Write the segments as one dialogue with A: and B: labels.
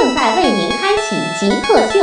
A: 正在为您开启极客秀。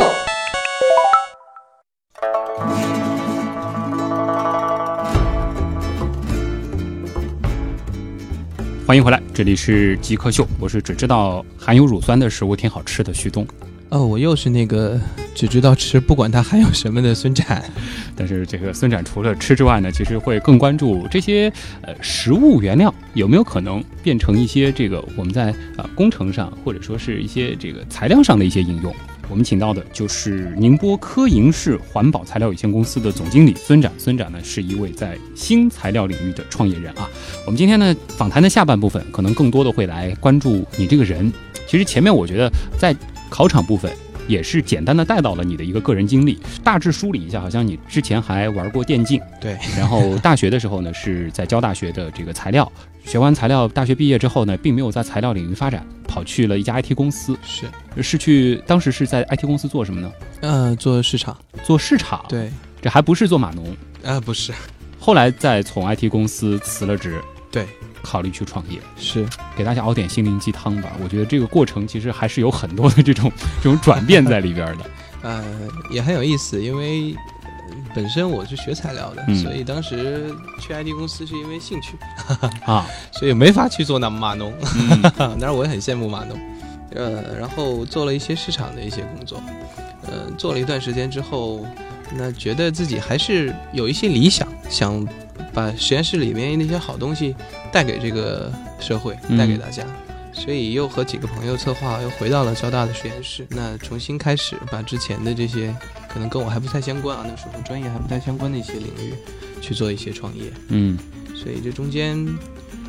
B: 欢迎回来，这里是极客秀，我是只知道含有乳酸的食物挺好吃的旭东。
C: 哦，我又是那个只知道吃，不管它还有什么的孙展。
B: 但是这个孙展除了吃之外呢，其实会更关注这些呃食物原料有没有可能变成一些这个我们在啊工程上或者说是一些这个材料上的一些应用。我们请到的就是宁波科营市环保材料有限公司的总经理孙展。孙展呢是一位在新材料领域的创业人啊。我们今天呢访谈的下半部分可能更多的会来关注你这个人。其实前面我觉得在考场部分也是简单的带到了你的一个个人经历，大致梳理一下，好像你之前还玩过电竞，
C: 对，
B: 然后大学的时候呢是在交大学的这个材料，学完材料，大学毕业之后呢，并没有在材料领域发展，跑去了一家 IT 公司，
C: 是。
B: 是去当时是在 IT 公司做什么呢？
C: 呃，做市场，
B: 做市场，，
C: 对，
B: 这还不是做码农，
C: 呃，不是，
B: 后来再从 IT 公司辞了职，
C: 对，
B: 考虑去创业。
C: 是，
B: 给大家熬点心灵鸡汤吧。我觉得这个过程其实还是有很多的这种这种转变在里边的。
C: 呃，也很有意思，因为呃本身我是学材料的，
B: 嗯
C: 所以当时去 IT 公司是因为兴趣，
B: 啊，
C: 所以没法去做那码农。
B: 嗯
C: 当然我也很羡慕码农，呃，然后做了一些市场的一些工作，呃，做了一段时间之后，那觉得自己还是有一些理想，想把实验室里面那些好东西带给这个社会，
B: 嗯
C: 带给大家。所以又和几个朋友策划，又回到了交大的实验室，那重新开始把之前的这些可能跟我还不太相关啊，那时候专业还不太相关的一些领域去做一些创业。
B: 嗯
C: 所以这中间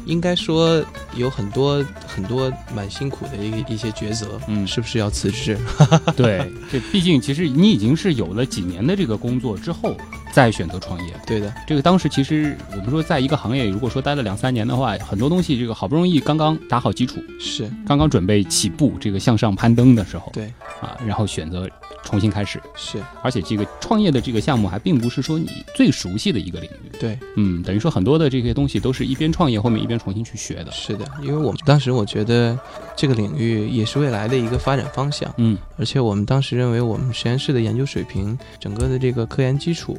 C: 应该说有很多很多蛮辛苦的一一些抉择，
B: 嗯
C: 是不是要辞职？
B: 对，这毕竟其实你已经是有了几年的这个工作之后再选择创业。
C: 对的，
B: 这个当时其实我们说，在一个行业如果说待了两三年的话，很多东西这个好不容易刚刚打好基础，
C: 是。
B: 刚刚准备起步，这个向上攀登的时候，
C: 对。
B: 啊，然后选择重新开始，
C: 是，
B: 而且这个创业的这个项目还并不是说你最熟悉的一个领域，
C: 对。
B: 嗯，等于说很多的这些东西都是一边创业后面一边重新去学的，
C: 是的，因为我们当时我觉得这个领域也是未来的一个发展方向，
B: 嗯。
C: 而且我们当时认为我们实验室的研究水平，整个的这个科研基础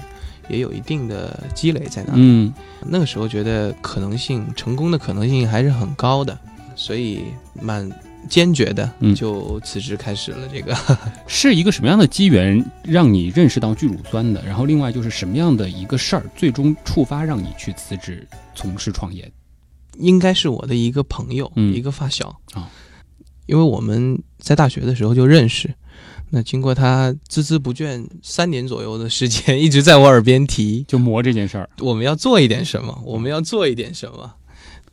C: 也有一定的积累在那里。
B: 嗯
C: 那个时候觉得可能性成功的可能性还是很高的，所以蛮坚决的
B: 嗯
C: 就辞职开始了这个。
B: 是一个什么样的机缘让你认识到聚乳酸的？然后另外就是什么样的一个事儿最终触发让你去辞职从事创业？
C: 应该是我的一个朋友，
B: 嗯
C: 一个发小
B: 哦
C: 因为我们在大学的时候就认识。那经过他孜孜不倦三年左右的时间，一直在我耳边提，
B: 就磨这件事儿，
C: 我们要做一点什么，我们要做一点什么。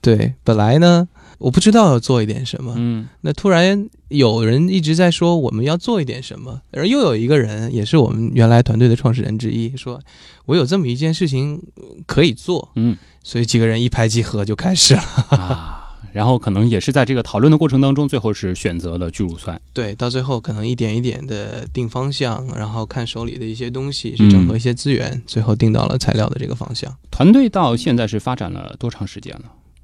C: 对，本来呢，我不知道要做一点什么，
B: 嗯。
C: 那突然有人一直在说我们要做一点什么，而又有一个人也是我们原来团队的创始人之一，说我有这么一件事情呃可以做，
B: 嗯。
C: 所以几个人一拍即合就开始了。
B: 啊，然后可能也是在这个讨论的过程当中，最后是选择了聚乳酸。
C: 对，到最后可能一点一点的定方向，然后看手里的一些东西，去整合一些资源，最后定到了材料的这个方向。
B: 团队到现在是发展了多长时间了？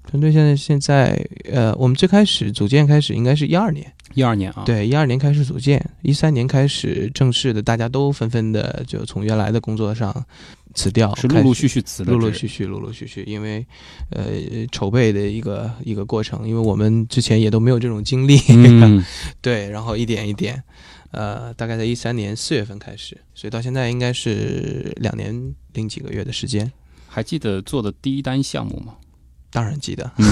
C: 团队现在现在呃，我们最开始组建开始应该是一二年，
B: 一二年啊，，
C: 对，一二年开始组建，一三年开始正式的，大家都纷纷的就从原来的工作上辞掉，
B: 是陆陆续续辞的，
C: 陆陆续续，陆陆续续，因为呃筹备的一个一个过程，因为我们之前也都没有这种经历，
B: 嗯
C: 对，然后一点一点，呃，大概在一三年四月份开始，所以到现在应该是两年零几个月的时间，
B: 还记得做的第一单项目吗？
C: 当然记得
B: 嗯，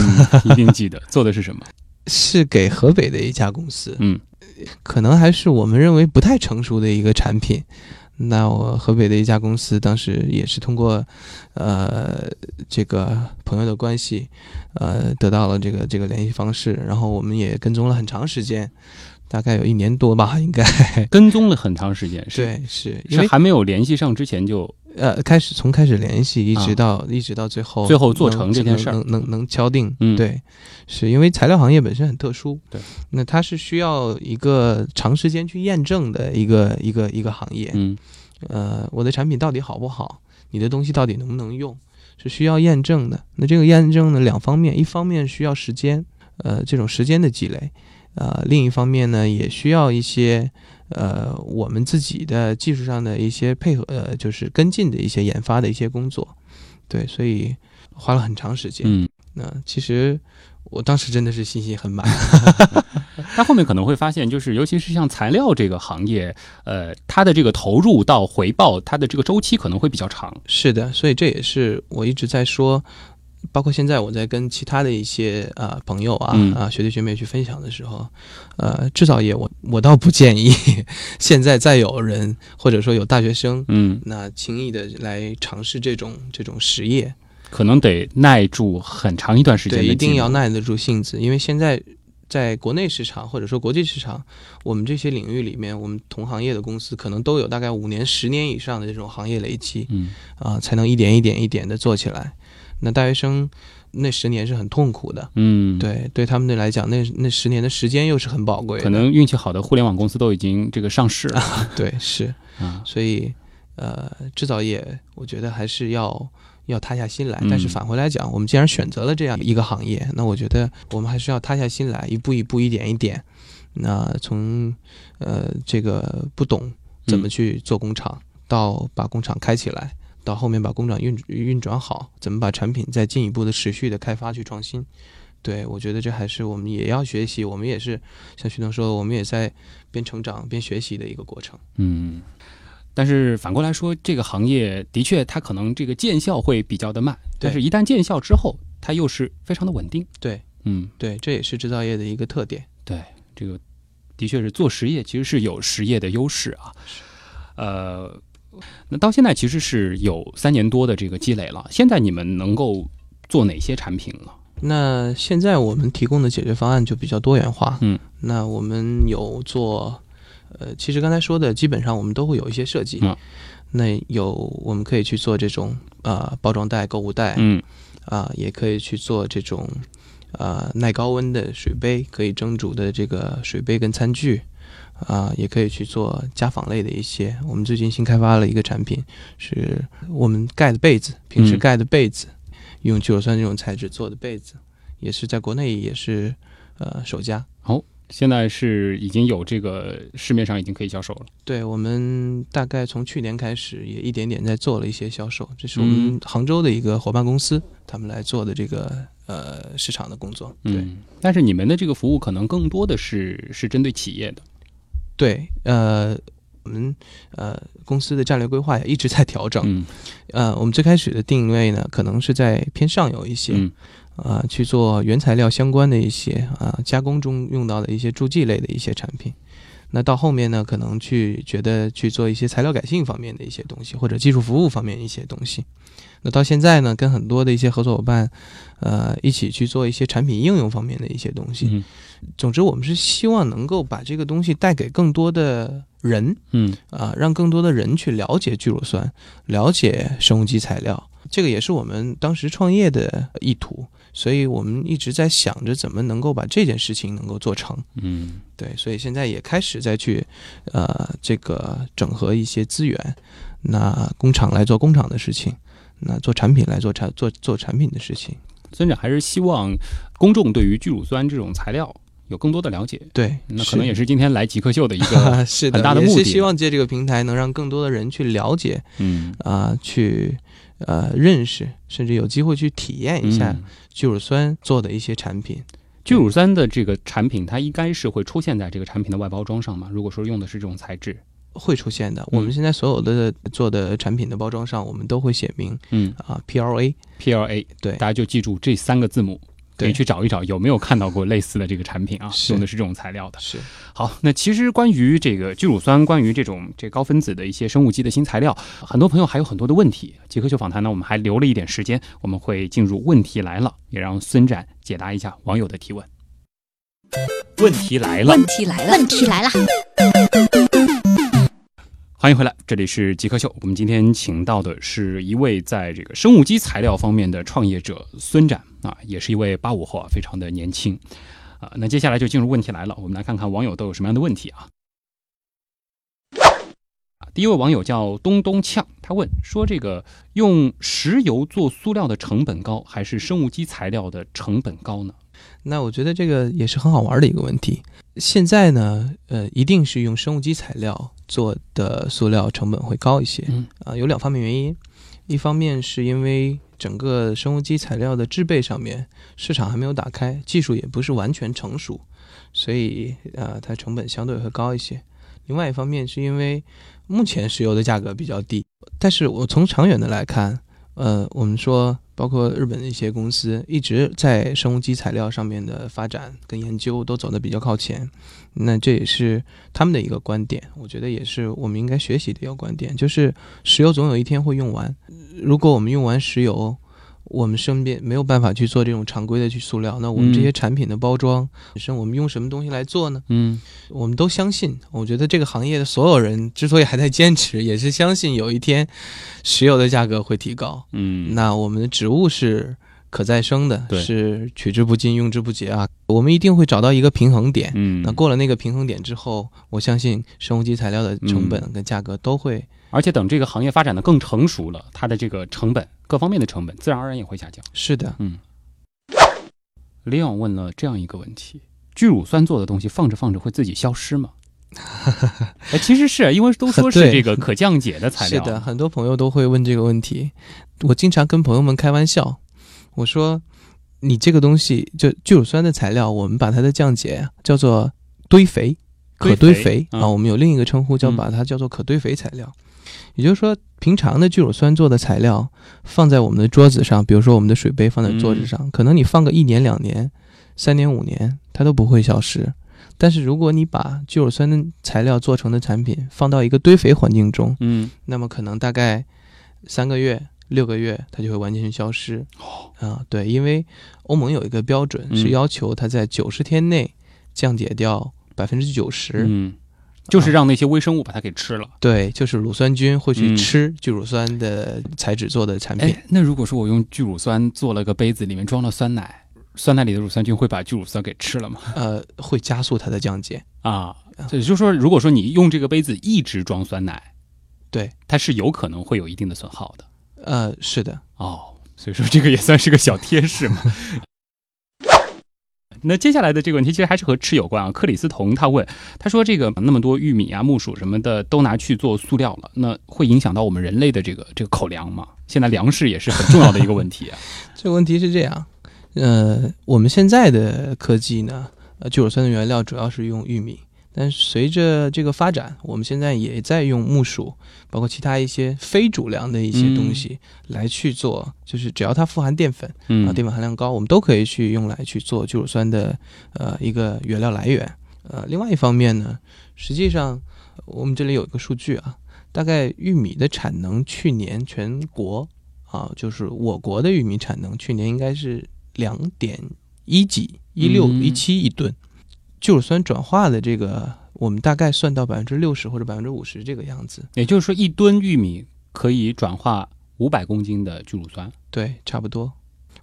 B: 一定记得。做的是什么？
C: 是给河北的一家公司，
B: 嗯
C: 可能还是我们认为不太成熟的一个产品。那我河北的一家公司，当时也是通过，呃，这个朋友的关系，呃，得到了这个这个联系方式，然后我们也跟踪了很长时间，大概有一年多吧，应该。
B: 跟踪了很长时间，是
C: 对，是因
B: 是
C: 为
B: 还没有联系上之前就
C: 呃，开始从开始联系一直
B: 啊
C: 到、一直到最后，
B: 最后做成这件事儿
C: 能能能能敲定。
B: 嗯
C: 对，是因为材料行业本身很特殊，
B: 对，
C: 那它是需要一个长时间去验证的一个一个一个行业。
B: 嗯
C: 呃，我的产品到底好不好？你的东西到底能不能用？是需要验证的。那这个验证呢，两方面，一方面需要时间，呃，这种时间的积累，呃，另一方面呢，也需要一些呃我们自己的技术上的一些配合，呃，就是跟进的一些研发的一些工作。对，所以花了很长时间。
B: 嗯，
C: 那其实我当时真的是信心很满。
B: 但后面可能会发现，就是尤其是像材料这个行业，呃，它的这个投入到回报，它的这个周期可能会比较长。
C: 是的，所以这也是我一直在说，包括现在我在跟其他的一些啊、朋友啊
B: 嗯
C: 啊学弟学妹去分享的时候，呃，制造业我我倒不建议 现在再有人或者说有大学生。
B: 嗯，
C: 那轻易的来尝试这种这种实业，
B: 可能得耐住很长一段时间
C: 对，一定。要耐得住性子，因为现在在国内市场或者说国际市场，我们这些领域里面，我们同行业的公司可能都有大概五年、十年以上的这种行业累积，
B: 嗯
C: 啊，才能一点一点一点的做起来。那大学生那十年是很痛苦的，
B: 嗯，，
C: 对，对他们来讲，那那十年的时间又是很宝贵的。
B: 可能运气好的互联网公司都已经这个上市了
C: 对是，
B: 啊。
C: 所以呃，制造业我觉得还是要要塌下心来。
B: 嗯
C: 但是返回来讲，我们既然选择了这样一个行业，那我觉得我们还是要塌下心来，一步一步，一点一点。那从呃这个不懂怎么去做工厂，到把工厂开起来，到后面把工厂运运转好，怎么把产品再进一步的持续的开发去创新。对，我觉得这还是我们也要学习，我们也是像徐东说的，我们也在边成长边学习的一个过程。
B: 嗯，但是反过来说，这个行业的确它可能这个见效会比较的慢，但是一旦见效之后，它又是非常的稳定。
C: 对
B: 嗯，
C: 对，这也是制造业的一个特点。
B: 对，这个的确是做实业，其实是有实业的优势啊。呃，那到现在其实是有三年多的这个积累了。现在你们能够做哪些产品了？
C: 那现在我们提供的解决方案就比较多元化。
B: 嗯，
C: 那我们有做，呃，其实刚才说的，基本上我们都会有一些设计。
B: 嗯
C: 那有我们可以去做这种呃包装袋、购物袋，
B: 嗯
C: 啊，也可以去做这种呃耐高温的水杯，可以蒸煮的这个水杯跟餐具，啊，也可以去做家纺类的一些。我们最近新开发了一个产品，是我们盖的被子，平时
B: 嗯
C: 盖的被子，用聚乳酸这种材质做的被子，也是在国内也是呃首家。
B: 现在是已经有这个市面上已经可以销售了。
C: 对我们大概从去年开始，也一点点在做了一些销售。这是我们杭州的一个伙伴公司，他们来做的这个呃市场的工作。对、
B: 嗯，但是你们的这个服务可能更多的是是针对企业的。
C: 对，呃，我们呃公司的战略规划也一直在调整。
B: 嗯
C: 呃，我们最开始的定位呢，可能是在偏上游一些，
B: 嗯
C: 啊、去做原材料相关的一些啊、加工中用到的一些助剂类的一些产品。那到后面呢，可能去觉得去做一些材料改性方面的一些东西，或者技术服务方面一些东西。那到现在呢，跟很多的一些合作伙伴，呃，一起去做一些产品应用方面的一些东西。
B: 嗯
C: 总之，我们是希望能够把这个东西带给更多的人，
B: 嗯
C: 啊，让更多的人去了解聚乳酸，了解生物基材料，这个也是我们当时创业的意图。所以我们一直在想着怎么能够把这件事情能够做成。
B: 嗯
C: 对，所以现在也开始再去，呃，这个整合一些资源，那工厂来做工厂的事情，那做产品来做产做做产品的事情。
B: 村长还是希望公众对于聚乳酸这种材料有更多的了解。
C: 对，
B: 那可能也是今天来极客秀的一个
C: 是，
B: 很大的目的
C: 也是希望借这个平台能让更多的人去了解
B: 嗯
C: 啊、去呃认识，甚至有机会去体验一下
B: 嗯
C: 聚乳酸做的一些产品。
B: 聚乳酸的这个产品，它应该是会出现在这个产品的外包装上嘛？如果说用的是这种材质，
C: 会出现的。
B: 嗯
C: 我们现在所有的做的产品的包装上，我们都会写明
B: 嗯
C: 啊 PLA。
B: ，PLA，
C: 对
B: 大家就记住这三个字母，可以去找一找有没有看到过类似的这个产品啊，用的是这种材料的。
C: 是，
B: 好，那其实关于这个聚乳酸，关于这种这高分子的一些生物基的新材料，很多朋友还有很多的问题。极客秀访谈呢，我们还留了一点时间，我们会进入问题来了，也让孙展解答一下网友的提问。问题来了
D: 问，题来了，
E: 问题来了，
B: 欢迎回来，这里是极客秀。我们今天请到的是一位在这个生物基材料方面的创业者孙展啊，也是一位八五后啊，非常的年轻啊。那接下来就进入问题来了，我们来看看网友都有什么样的问题啊。第一位网友叫东东呛，他问说：“这个用石油做塑料的成本高，还是生物基材料的成本高呢
C: 那我觉得这个也是很好玩的一个问题。现在呢，呃，一定是用生物基材料做的塑料成本会高一些。
B: 嗯
C: 啊、有两方面原因，一方面是因为整个生物基材料的制备上面市场还没有打开，技术也不是完全成熟，所以啊、它成本相对会高一些。另外一方面是因为目前石油的价格比较低，但是我从长远的来看，呃，我们说包括日本的一些公司一直在生物基材料上面的发展跟研究都走得比较靠前，那这也是他们的一个观点，我觉得也是我们应该学习的一个观点，就是石油总有一天会用完，如果我们用完石油。我们身边没有办法去做这种常规的去塑料，那我们这些
B: 嗯
C: 产品的包装本身，我们用什么东西来做呢？？”
B: 嗯
C: 我们都相信，我觉得这个行业的所有人之所以还在坚持，也是相信有一天石油的价格会提高。
B: 嗯，
C: 那我们的植物是可再生的，是取之不尽、用之不竭啊。我们一定会找到一个平衡点。
B: 嗯，
C: 那过了那个平衡点之后，我相信生物基材料的成
B: 嗯
C: 本跟价格都会。
B: 而且等这个行业发展的更成熟了，它的这个成本各方面的成本自然而然也会下降。
C: 是的
B: ，Leon 问了这样一个问题：聚乳酸做的东西放着放着会自己消失吗？哎，其实是因为都说是这个可降解的材料，
C: 是的，很多朋友都会问这个问题。我经常跟朋友们开玩笑，我说：“你这个东西就聚乳酸的材料，我们把它的降解叫做堆肥，可堆
B: 堆
C: 肥啊。我们有另一个称呼叫
B: 嗯
C: 把它叫做可堆肥材料。也就是说，平常的聚乳酸做的材料放在我们的桌子上，比如说我们的水杯放在桌子上，可能你放个一年、两年、三年、五年，它都不会消失。但是如果你把聚乳酸的材料做成的产品放到一个堆肥环境中，
B: 嗯
C: 那么可能大概三个月、六个月，它就会完全消失。
B: 哦
C: 啊，对，因为欧盟有一个标准，
B: 嗯
C: 是要求它在九十天内降解掉百分之九十。
B: 嗯，就是让那些微生物把它给吃了。
C: 对，就是乳酸菌会去
B: 嗯
C: 吃聚乳酸的材质做的产品。
B: 哎，那如果说我用聚乳酸做了个杯子，里面装了酸奶，酸奶里的乳酸菌会把聚乳酸给吃了吗？
C: 呃，会加速它的降解。
B: 啊，也就是说，如果说你用这个杯子一直装酸奶，
C: 对，
B: 它是有可能会有一定的损耗的。
C: 呃，是的，
B: 哦，所以说这个也算是个小贴士嘛。那接下来的这个问题其实还是和吃有关啊。克里斯童他问，他说这个那么多玉米啊、木薯什么的都拿去做塑料了，那会影响到我们人类的这个这个口粮吗？现在粮食也是很重要的一个问题啊。
C: 这个问题是这样，呃，我们现在的科技呢，呃，聚乳酸的原料主要是用玉米，但是随着这个发展，我们现在也在用木薯，包括其他一些非主粮的一些东西来去做，就是只要它富含淀粉啊，
B: 嗯，
C: 淀粉含量高，我们都可以去用来去做聚乳酸的呃一个原料来源。呃，另外一方面呢，实际上我们这里有一个数据啊，大概玉米的产能去年全国啊，就是我国的玉米产能去年应该是两点一几一六
B: 嗯。
C: 一七一吨，聚乳酸转化的这个我们大概算到百分之六十或者百分之五十这个样子，
B: 也就是说，一吨玉米可以转化五百公斤的聚乳酸，
C: 对，差不多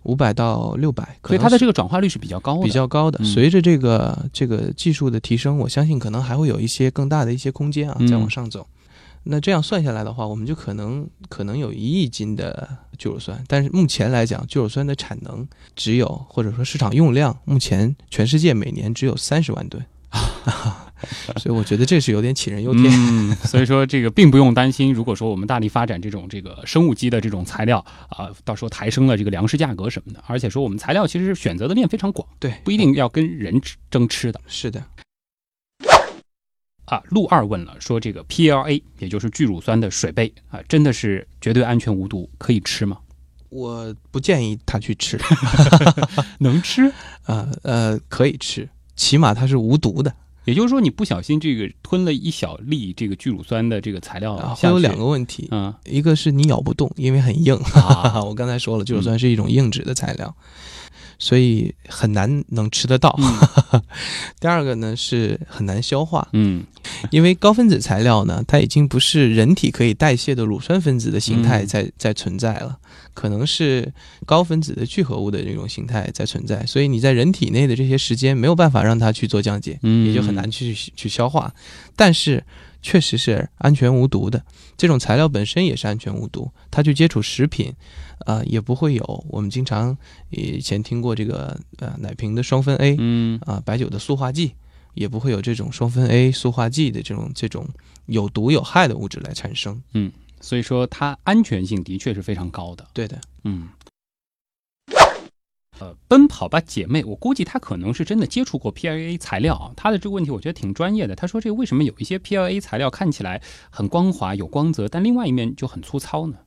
C: 五百到六百，
B: 所以它的这个转化率是比较高的。
C: 比较高的。
B: 嗯
C: 随着这个这个技术的提升，我相信可能还会有一些更大的一些空间啊，
B: 嗯
C: 再往上走。那这样算下来的话，我们就可能可能有一亿斤的聚乳酸，但是目前来讲，聚乳酸的产能只有或者说市场用量，目前全世界每年只有三十万吨，所以我觉得这是有点杞人忧天。
B: 嗯，所以说这个并不用担心，如果说我们大力发展这种这个生物基的这种材料啊、到时候抬升了这个粮食价格什么的，而且说我们材料其实选择的面非常广，
C: 对，
B: 不一定要跟人吃争吃的。
C: 是的，
B: 啊。陆二问了，说这个 PLA 也就是聚乳酸的水杯啊，真的是绝对安全无毒，可以吃吗？
C: 我不建议他去吃，
B: 能吃？
C: 啊呃，可以吃，起码它是无毒的。
B: 也就是说，你不小心这个吞了一小粒这个聚乳酸的这个材料
C: 啊，会有两个问题，
B: 嗯
C: 一个是你咬不动，因为很硬。
B: 啊
C: 我刚才说了，聚乳酸是一种硬质的材料。所以很难能吃得到。
B: 嗯。
C: 第二个呢是很难消化，
B: 嗯。
C: 因为高分子材料呢，它已经不是人体可以代谢的乳酸分子的形态
B: 嗯。
C: 在、在存在了，可能是高分子的聚合物的这种形态在存在，所以你在人体内的这些时间没有办法让它去做降解，
B: 嗯。
C: 也就很难去去消化。但是确实是安全无毒的，这种材料本身也是安全无毒，它去接触食品，啊、也不会有我们经常以前听过这个呃奶瓶的双酚 A，
B: 嗯
C: 啊，白酒的塑化剂也不会有这种双酚 A 塑化剂的这种这种有毒有害的物质来产生。
B: 嗯所以说它安全性的确是非常高的。
C: 对的，
B: 嗯。呃，奔跑吧姐妹，我估计她可能是真的接触过 PLA 材料啊。她的这个问题我觉得挺专业的。她说这个为什么有一些 PLA 材料看起来很光滑有光泽，但另外一面就很粗糙呢？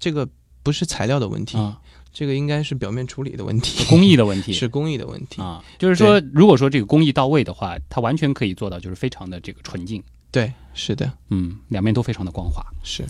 C: 这个不是材料的问题，
B: 啊，
C: 这个应该是表面处理的问题，
B: 工艺的问题
C: 是工艺的问题。
B: 啊，就是说，如果说这个工艺到位的话，它完全可以做到就是非常的这个纯净，
C: 对，是的，
B: 嗯，两面都非常的光滑。
C: 是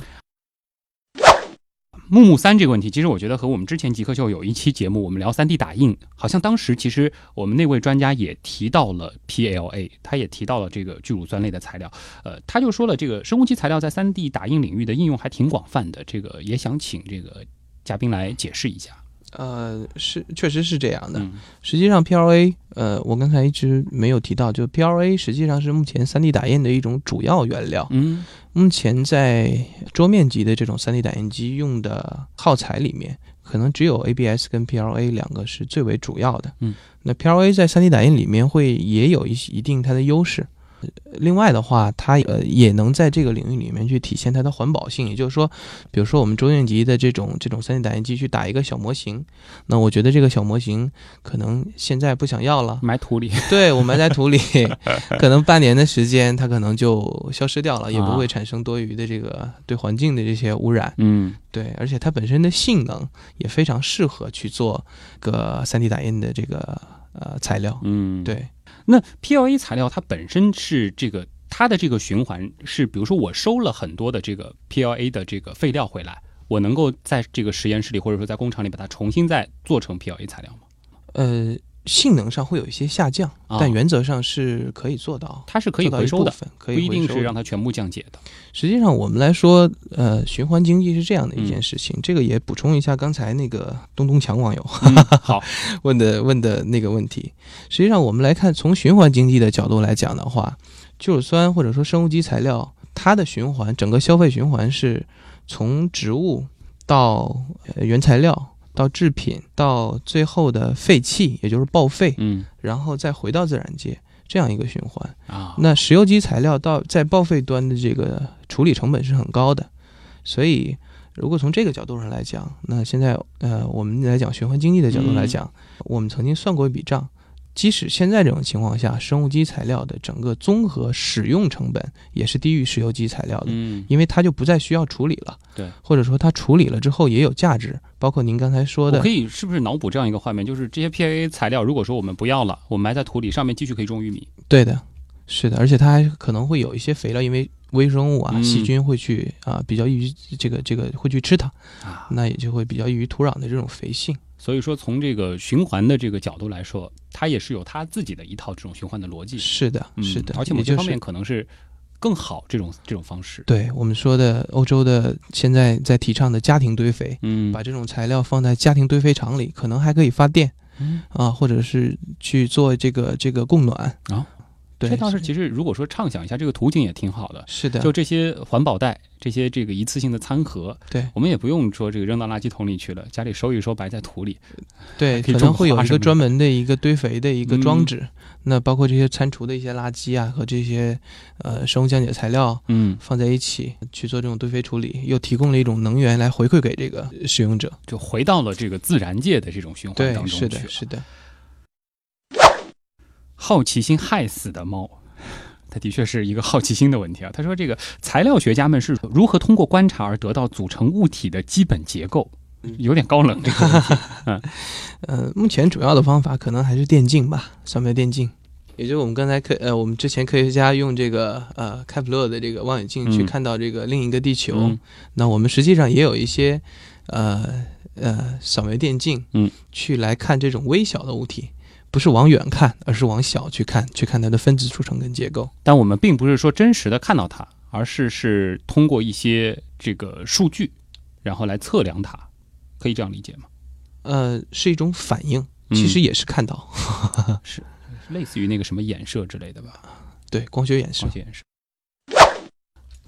B: 木木三这个问题，其实我觉得和我们之前极客秀有一期节目，我们聊三 D 打印，好像当时其实我们那位专家也提到了 PLA，他也提到了这个聚乳酸类的材料，呃，他就说了这个生物基材料在三 D 打印领域的应用还挺广泛的，这个也想请这个嘉宾来解释一下。
C: 呃，是确实是这样的。
B: 嗯
C: 实际上，PLA，呃，我刚才一直没有提到，就 PLA 实际上是目前 3D 打印的一种主要原料。
B: 嗯
C: 目前在桌面级的这种 3D 打印机用的耗材里面，可能只有 ABS 跟 PLA 两个是最为主要的。
B: 嗯，
C: 那 PLA 在 3D 打印里面会也有一些一定它的优势。呃另外的话，它呃也能在这个领域里面去体现它的环保性。也就是说，比如说我们桌面级的这种这种 3D 打印机去打一个小模型，那我觉得这个小模型可能现在不想要了，
B: 埋土里。
C: 对我埋在土里，可能半年的时间，它可能就消失掉了，也不会产生多余的这个对环境的这些污染。
B: 嗯
C: 对，而且它本身的性能也非常适合去做个 3D 打印的这个呃材料。
B: 嗯，。
C: 对，
B: 那 PLA 材料它本身是这个它的这个循环是，比如说我收了很多的这个 PLA 的这个废料回来，我能够在这个实验室里或者说在工厂里把它重新再做成 PLA 材料吗？
C: 呃，性能上会有一些下降，
B: 啊
C: 但原则上是可以做到。
B: 它是可以回收的，
C: 一，可以
B: 不一定是让它全部降解的。
C: 实际上，我们来说，呃，循环经济是这样的一
B: 嗯
C: 件事情。这个也补充一下刚才那个东东强网友
B: 嗯、好，
C: 问的问的那个问题。实际上，我们来看从循环经济的角度来讲的话，聚乳酸或者说生物基材料，它的循环整个消费循环是从植物到呃原材料到制品到最后的废弃，也就是报废，
B: 嗯
C: 然后再回到自然界这样一个循环。
B: 啊，
C: 那石油基材料到在报废端的这个处理成本是很高的，所以如果从这个角度上来讲，那现在呃我们来讲循环经济的角度来讲，我们曾经算过一笔账，即使现在这种情况下，生物基材料的整个综合使用成本也是低于石油基材料的。
B: 嗯
C: 因为它就不再需要处理了，
B: 对，
C: 或者说它处理了之后也有价值，包括您刚才说的
B: 可，以是不是脑补这样一个画面，就是这些 PAA 材料，如果说我们不要了，我们埋在土里，上面继续可以种玉米。
C: 对的，是的，而且它还可能会有一些肥料，因为微生物啊、
B: 嗯
C: 细菌会去啊、比较易于这个这个会去吃它，
B: 啊，
C: 那也就会比较易于土壤的这种肥性。
B: 所以说从这个循环的这个角度来说，它也是有它自己的一套这种循环的逻辑。
C: 是的，
B: 嗯
C: 是的，
B: 而且某些方面可能是更好这种这种方式。
C: 对我们说的欧洲的现在在提倡的家庭堆肥，
B: 嗯，
C: 把这种材料放在家庭堆肥厂里，可能还可以发电
B: 嗯
C: 啊，或者是去做这个这个供暖
B: 啊。
C: 对，
B: 这倒是，其实如果说畅想一下，这个途径也挺好的。
C: 是的，
B: 就这些环保袋，这些这个一次性的餐盒，
C: 对
B: 我们也不用说这个扔到垃圾桶里去了，家里收一收，埋在土里。
C: 对，
B: 可
C: 可能会有一个专门的一个堆肥的一个
B: 嗯
C: 装置，那包括这些餐厨的一些垃圾啊和这些呃生物降解材料，
B: 嗯，
C: 放在一起去做这种堆肥处理，又提供了一种能源来回馈给这个使用者。
B: 就回到了这个自然界的这种循环当，中去
C: 是的，是的，
B: 好奇心害死的猫。它的确是一个好奇心的问题啊。他说，这个材料学家们是如何通过观察而得到组成物体的基本结构？有点高冷这个问题。
C: 呃，目前主要的方法可能还是电镜吧，扫描电镜。也就是我们刚才科呃，我们之前科学家用这个呃开普勒的这个望远镜去
B: 嗯
C: 看到这个另一个地球，
B: 嗯
C: 那我们实际上也有一些呃呃扫描电镜，
B: 嗯，
C: 去来看这种微小的物体，不是往远看，而是往小去看，去看它的分子组成跟结构。
B: 但我们并不是说真实的看到它，而是是通过一些这个数据，然后来测量它，可以这样理解吗？
C: 呃，是一种反应，
B: 嗯
C: 其实也是看到，是
B: 类似于那个什么衍射之类的吧？
C: 对光学衍射
B: 光。学衍射。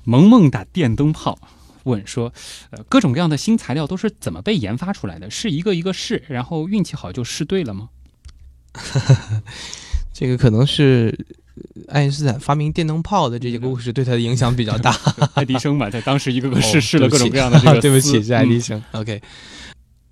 B: 萌萌打电灯泡问说，呃，各种各样的新材料都是怎么被研发出来的？是一个一个试，然后运气好就试对了吗？
C: 这个可能是呃爱因斯坦发明电灯泡的这些故事对他的影响比较大。
B: 爱迪生嘛，在当时一个个
C: 哦
B: 试试了各种各样的这个
C: 对不起，是爱迪
B: 嗯
C: 生。OK，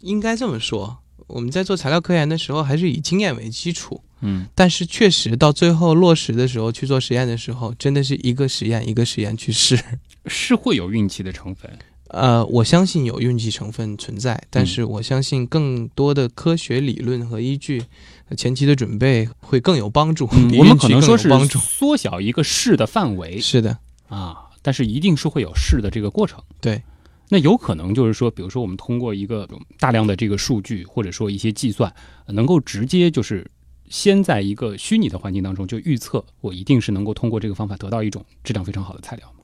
C: 应该这么说，我们在做材料科研的时候，还是以经验为基础。
B: 嗯
C: 但是确实到最后落实的时候，去做实验的时候，真的是一个实验一个实验去试。
B: 是会有运气的成分。
C: 呃，我相信有运气成分存在，但
B: 嗯
C: 是我相信更多的科学理论和依据，呃前期的准备会更有帮助，比
B: 我们可能说是
C: 帮助。
B: 缩小一个试的范围
C: 是的，
B: 啊，但是一定是会有试的这个过程。
C: 对，
B: 那有可能就是说，比如说我们通过一个大量的这个数据，或者说一些计算，能够直接就是先在一个虚拟的环境当中就预测，我一定是能够通过这个方法得到一种质量非常好的材料吗？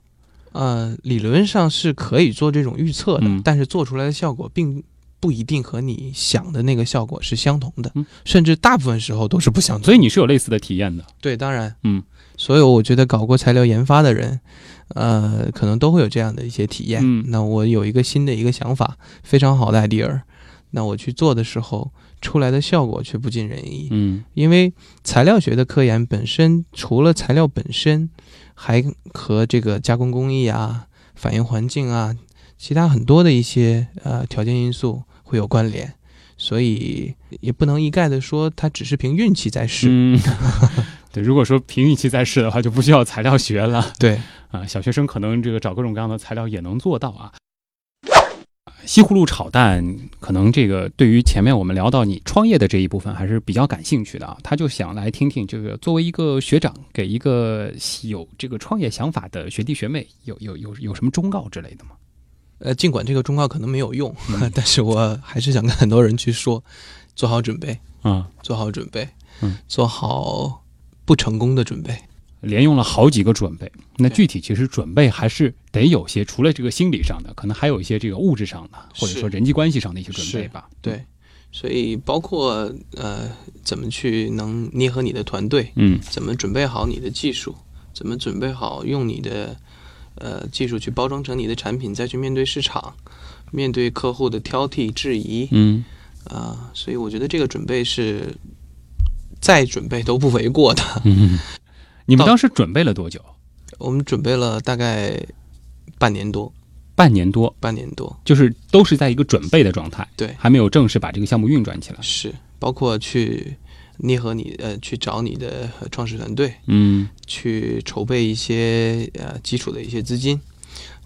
C: 呃，理论上是可以做这种预测的，
B: 嗯
C: 但是做出来的效果并不一定和你想的那个效果是相同的，
B: 嗯
C: 甚至大部分时候都是不相同。
B: 所以你是有类似的体验的。
C: 对，当然，
B: 嗯，
C: 所有我觉得搞过材料研发的人，呃，可能都会有这样的一些体验。
B: 嗯
C: 那我有一个新的一个想法，非常好的 idea，那我去做的时候，出来的效果却不尽人意。
B: 嗯
C: 因为材料学的科研本身，除了材料本身，还和这个加工工艺啊、反应环境啊、其他很多的一些呃条件因素会有关联，所以也不能一概的说它只是凭运气在试。
B: 嗯，对，如果说凭运气在试的话，就不需要材料学了。
C: 对，
B: 啊，小学生可能这个找各种各样的材料也能做到啊。西葫芦炒蛋，可能这个对于前面我们聊到你创业的这一部分还是比较感兴趣的啊。他就想来听听，这个作为一个学长，给一个有这个创业想法的学弟学妹，有有有有什么忠告之类的吗？
C: 呃，尽管这个忠告可能没有用，
B: 嗯。
C: 但是我还是想跟很多人去说，做好准备，
B: 啊、
C: 做好准备，
B: 嗯，
C: 做好不成功的准备。
B: 连用了好几个准备，那具体其实准备还是得有些，除了这个心理上的，可能还有一些这个物质上的，或者说人际关系上的一些准备吧。
C: 对，所以包括呃，怎么去能捏合你的团队，
B: 嗯。
C: 怎么准备好你的技术，怎么准备好用你的呃技术去包装成你的产品，再去面对市场，面对客户的挑剔质疑
B: 嗯
C: 啊、所以我觉得这个准备是再准备都不为过的。
B: 嗯，你们当时准备了多久？
C: 我们准备了大概半年多，
B: 半年多，
C: 半年多，
B: 就是都是在一个准备的状态，
C: 对，
B: 还没有正式把这个项目运转起来。
C: 是包括去捏合你呃，去找你的呃创始团队，
B: 嗯
C: 去筹备一些呃基础的一些资金，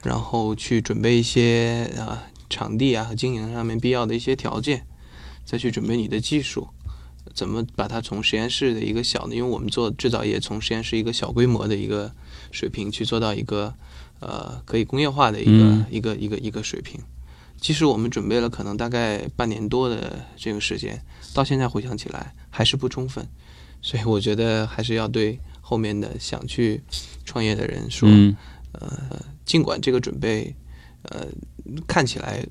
C: 然后去准备一些啊、场地啊和经营上面必要的一些条件，再去准备你的技术，怎么把它从实验室的一个小的，因为我们做制造业从实验室一个小规模的一个水平去做到一个呃可以工业化的一个、
B: 嗯
C: 一个一个一个水平。即使我们准备了可能大概半年多的这个时间，到现在回想起来还是不充分，所以我觉得还是要对后面的想去创业的人说，
B: 嗯
C: 尽管这个准备，呃，看起来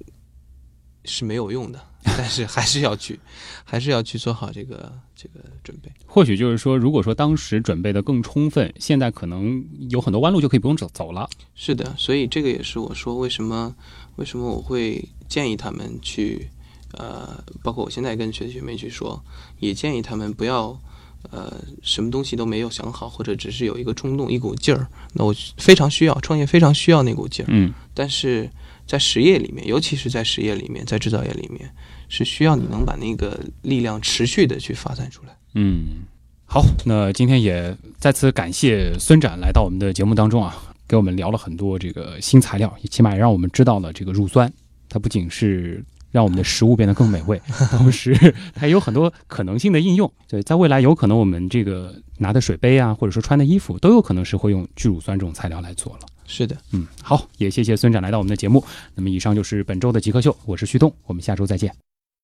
C: 是没有用的，但是还是要去，还是要去做好这个这个准备。
B: 或许就是说，如果说当时准备的更充分，现在可能有很多弯路就可以不用走走了。
C: 是的，所以这个也是我说为什么为什么我会建议他们去，呃，包括我现在跟学弟学妹去说，也建议他们不要。呃，什么东西都没有想好，或者只是有一个冲动、一股劲儿，那我非常需要创业，非常需要那股劲儿。
B: 嗯
C: 但是在实业里面，尤其是在实业里面，在制造业里面，是需要你能把那个力量持续的去发散出来。
B: 嗯，好，那今天也再次感谢孙展来到我们的节目当中啊，给我们聊了很多这个新材料，起码也让我们知道了这个乳酸，它不仅是让我们的食物变得更美味，同时它也有很多可能性的应用。对，在未来有可能我们这个拿的水杯啊，或者说穿的衣服，都有可能是会用聚乳酸这种材料来做了。
C: 是的，
B: 嗯，好，也谢谢孙展来到我们的节目。那么以上就是本周的极客秀，我是旭东，我们下周再见。